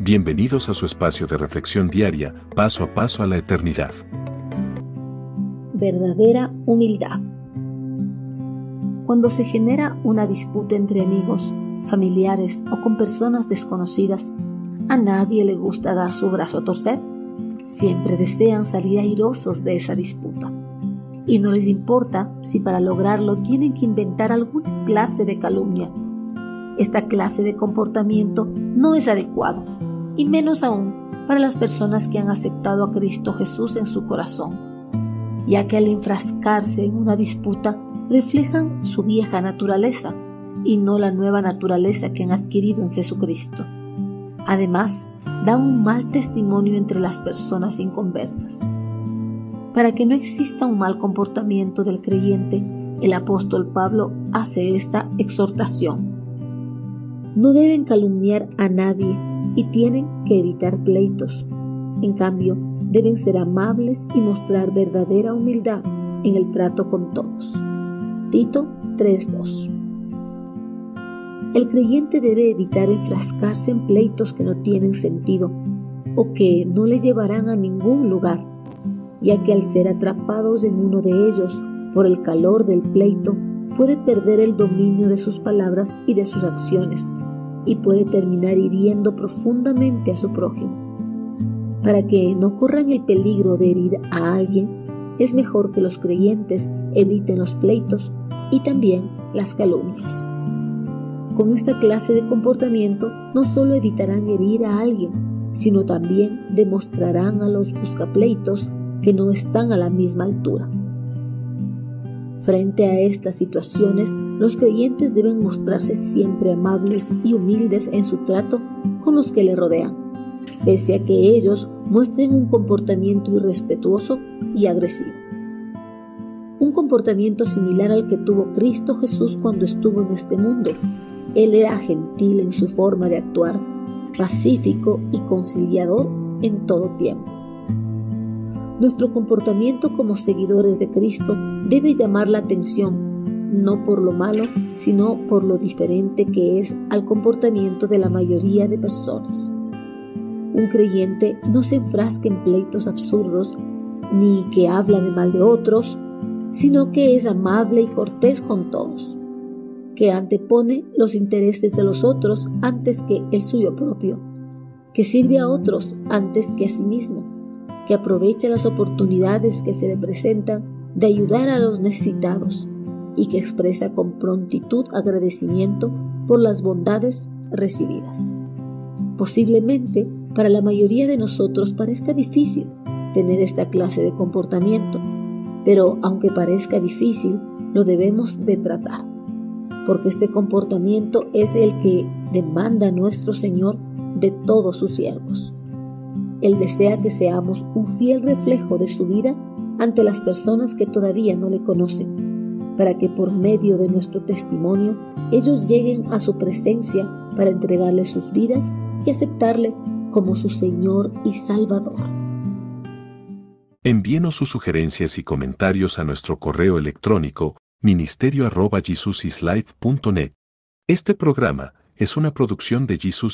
Bienvenidos a su espacio de reflexión diaria, paso a paso a la eternidad. Verdadera humildad. Cuando se genera una disputa entre amigos, familiares o con personas desconocidas, a nadie le gusta dar su brazo a torcer. Siempre desean salir airosos de esa disputa. Y no les importa si para lograrlo tienen que inventar alguna clase de calumnia. Esta clase de comportamiento no es adecuado y menos aún para las personas que han aceptado a Cristo Jesús en su corazón, ya que al enfrascarse en una disputa reflejan su vieja naturaleza y no la nueva naturaleza que han adquirido en Jesucristo. Además, dan un mal testimonio entre las personas inconversas. Para que no exista un mal comportamiento del creyente, el apóstol Pablo hace esta exhortación. No deben calumniar a nadie y tienen que evitar pleitos. En cambio, deben ser amables y mostrar verdadera humildad en el trato con todos. Tito 3.2 El creyente debe evitar enfrascarse en pleitos que no tienen sentido o que no le llevarán a ningún lugar, ya que al ser atrapados en uno de ellos por el calor del pleito, puede perder el dominio de sus palabras y de sus acciones, y puede terminar hiriendo profundamente a su prójimo. Para que no corran el peligro de herir a alguien, es mejor que los creyentes eviten los pleitos y también las calumnias. Con esta clase de comportamiento no solo evitarán herir a alguien, sino también demostrarán a los buscapleitos que no están a la misma altura. Frente a estas situaciones, los creyentes deben mostrarse siempre amables y humildes en su trato con los que le rodean, pese a que ellos muestren un comportamiento irrespetuoso y agresivo. Un comportamiento similar al que tuvo Cristo Jesús cuando estuvo en este mundo. Él era gentil en su forma de actuar, pacífico y conciliador en todo tiempo. Nuestro comportamiento como seguidores de Cristo debe llamar la atención, no por lo malo, sino por lo diferente que es al comportamiento de la mayoría de personas. Un creyente no se enfrasca en pleitos absurdos, ni que habla de mal de otros, sino que es amable y cortés con todos, que antepone los intereses de los otros antes que el suyo propio, que sirve a otros antes que a sí mismo que aprovecha las oportunidades que se le presentan de ayudar a los necesitados y que expresa con prontitud agradecimiento por las bondades recibidas. Posiblemente para la mayoría de nosotros parezca difícil tener esta clase de comportamiento, pero aunque parezca difícil, lo debemos de tratar, porque este comportamiento es el que demanda nuestro Señor de todos sus siervos. Él desea que seamos un fiel reflejo de su vida ante las personas que todavía no le conocen, para que por medio de nuestro testimonio ellos lleguen a su presencia para entregarle sus vidas y aceptarle como su Señor y Salvador. Envíenos sus sugerencias y comentarios a nuestro correo electrónico ministerio Este programa es una producción de Jesus